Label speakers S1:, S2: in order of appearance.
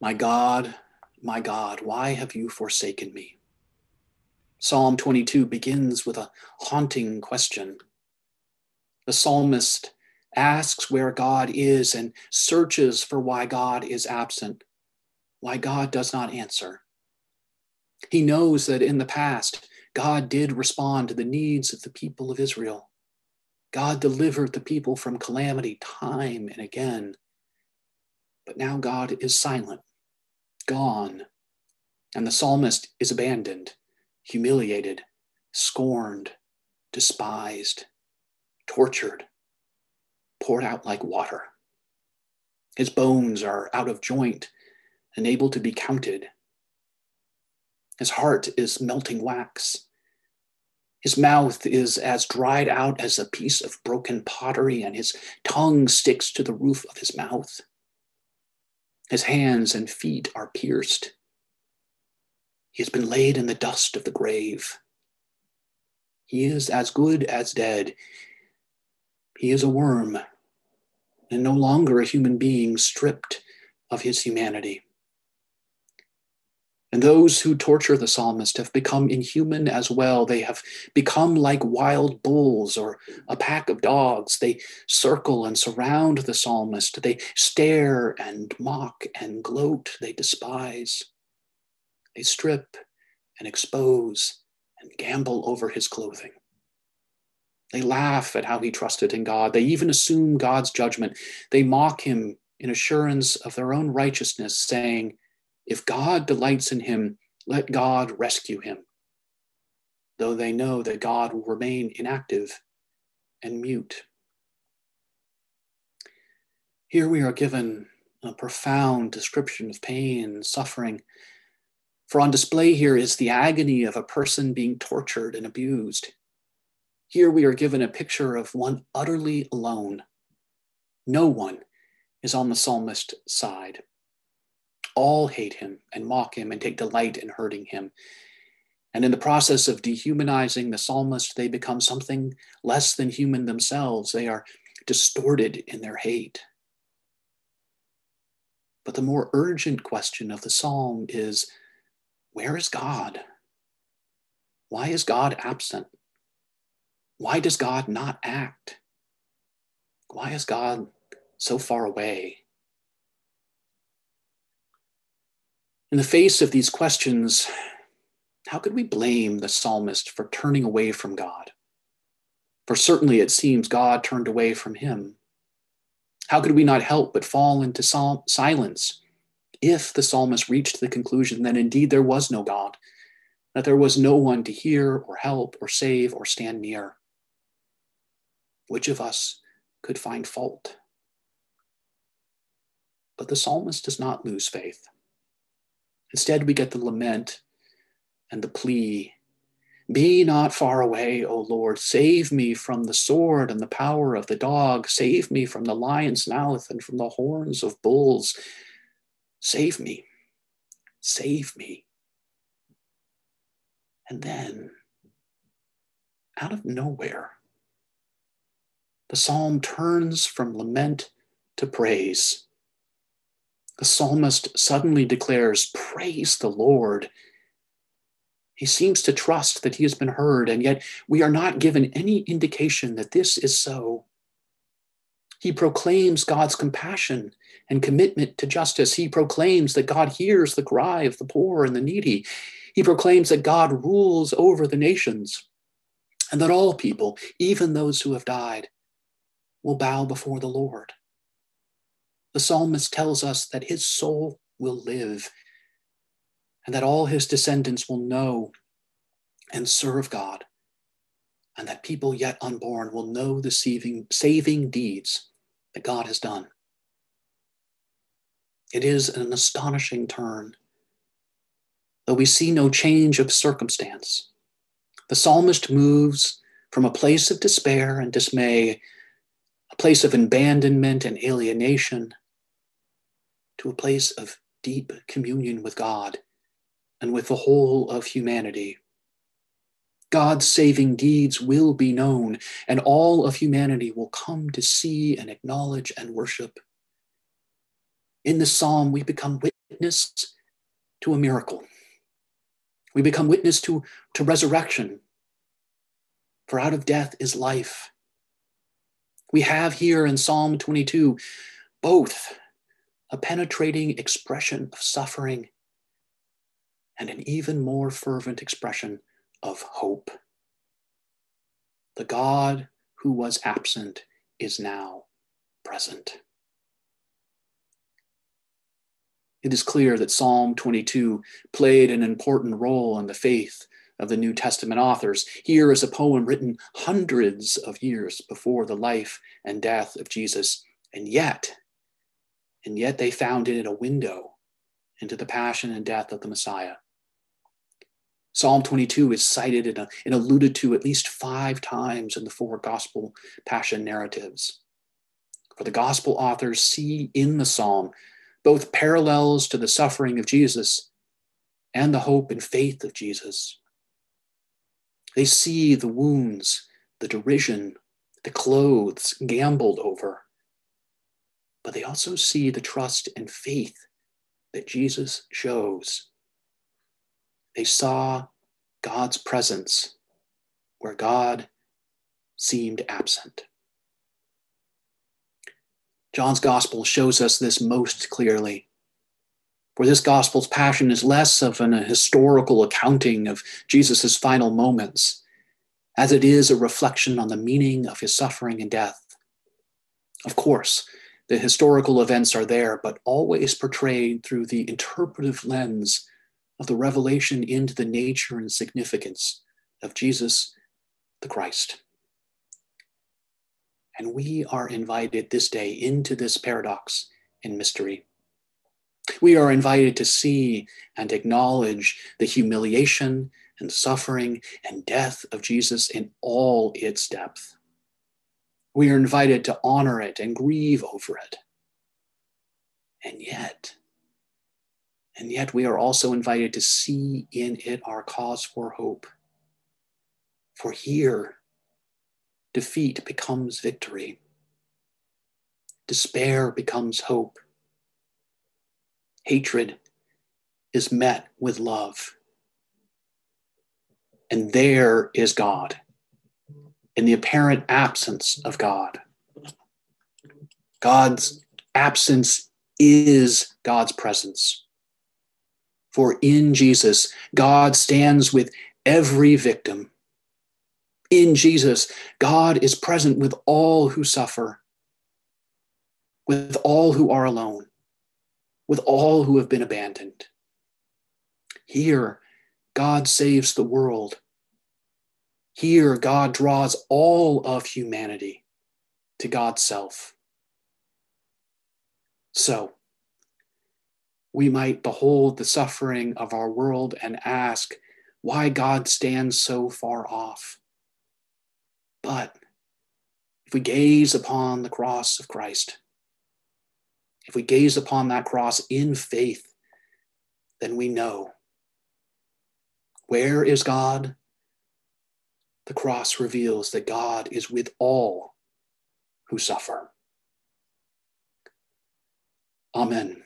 S1: My God, my God, why have you forsaken me? Psalm 22 begins with a haunting question. The psalmist asks where God is and searches for why God is absent, why God does not answer. He knows that in the past, God did respond to the needs of the people of Israel. God delivered the people from calamity time and again. But now God is silent, gone, and the psalmist is abandoned, humiliated, scorned, despised, tortured, poured out like water. His bones are out of joint, unable to be counted. His heart is melting wax. His mouth is as dried out as a piece of broken pottery, and his tongue sticks to the roof of his mouth. His hands and feet are pierced. He has been laid in the dust of the grave. He is as good as dead. He is a worm and no longer a human being stripped of his humanity. And those who torture the psalmist have become inhuman as well. They have become like wild bulls or a pack of dogs. They circle and surround the psalmist. They stare and mock and gloat. They despise. They strip and expose and gamble over his clothing. They laugh at how he trusted in God. They even assume God's judgment. They mock him in assurance of their own righteousness, saying, if God delights in him, let God rescue him, though they know that God will remain inactive and mute. Here we are given a profound description of pain and suffering. For on display here is the agony of a person being tortured and abused. Here we are given a picture of one utterly alone. No one is on the psalmist's side all hate him and mock him and take delight in hurting him. And in the process of dehumanizing the psalmist, they become something less than human themselves. They are distorted in their hate. But the more urgent question of the psalm is where is God? Why is God absent? Why does God not act? Why is God so far away? In the face of these questions, how could we blame the psalmist for turning away from God? For certainly it seems God turned away from him. How could we not help but fall into silence if the psalmist reached the conclusion that indeed there was no God, that there was no one to hear or help or save or stand near? Which of us could find fault? But the psalmist does not lose faith. Instead, we get the lament and the plea Be not far away, O Lord. Save me from the sword and the power of the dog. Save me from the lion's mouth and from the horns of bulls. Save me. Save me. And then, out of nowhere, the psalm turns from lament to praise the psalmist suddenly declares, Praise the Lord. He seems to trust that he has been heard, and yet we are not given any indication that this is so. He proclaims God's compassion and commitment to justice. He proclaims that God hears the cry of the poor and the needy. He proclaims that God rules over the nations and that all people, even those who have died, will bow before the Lord the psalmist tells us that his soul will live and that all his descendants will know and serve God, and that people yet unborn will know the saving, saving deeds that God has done. It is an astonishing turn. Though we see no change of circumstance, the psalmist moves from a place of despair and dismay, a place of abandonment and alienation, to a place of deep communion with God and with the whole of humanity. God's saving deeds will be known, and all of humanity will come to see and acknowledge and worship. In the psalm, we become witness to a miracle. We become witness to, to resurrection. For out of death is life. We have here in Psalm 22 both a penetrating expression of suffering and an even more fervent expression of hope. The God who was absent is now present. It is clear that Psalm 22 played an important role in the faith of the New Testament authors. Here is a poem written hundreds of years before the life and death of Jesus, and yet, and yet they found in it a window into the passion and death of the Messiah. Psalm 22 is cited and, and alluded to at least five times in the four gospel passion narratives. For the gospel authors see in the psalm both parallels to the suffering of Jesus and the hope and faith of Jesus. They see the wounds, the derision, the clothes gambled over, but they also see the trust and faith that Jesus shows. They saw God's presence where God seemed absent. John's gospel shows us this most clearly. For this gospel's passion is less of an historical accounting of Jesus' final moments, as it is a reflection on the meaning of his suffering and death. Of course, the historical events are there, but always portrayed through the interpretive lens of the revelation into the nature and significance of Jesus the Christ. And we are invited this day into this paradox and mystery. We are invited to see and acknowledge the humiliation and suffering and death of Jesus in all its depth. We are invited to honor it and grieve over it. And yet, and yet we are also invited to see in it our cause for hope. For here, defeat becomes victory. Despair becomes hope. Hatred is met with love. And there is God in the apparent absence of God. God's absence is God's presence. For in Jesus, God stands with every victim in Jesus, God is present with all who suffer, with all who are alone, with all who have been abandoned. Here, God saves the world. Here, God draws all of humanity to God's self. So, we might behold the suffering of our world and ask why God stands so far off. But if we gaze upon the cross of Christ, if we gaze upon that cross in faith, then we know where is God? The cross reveals that God is with all who suffer. Amen.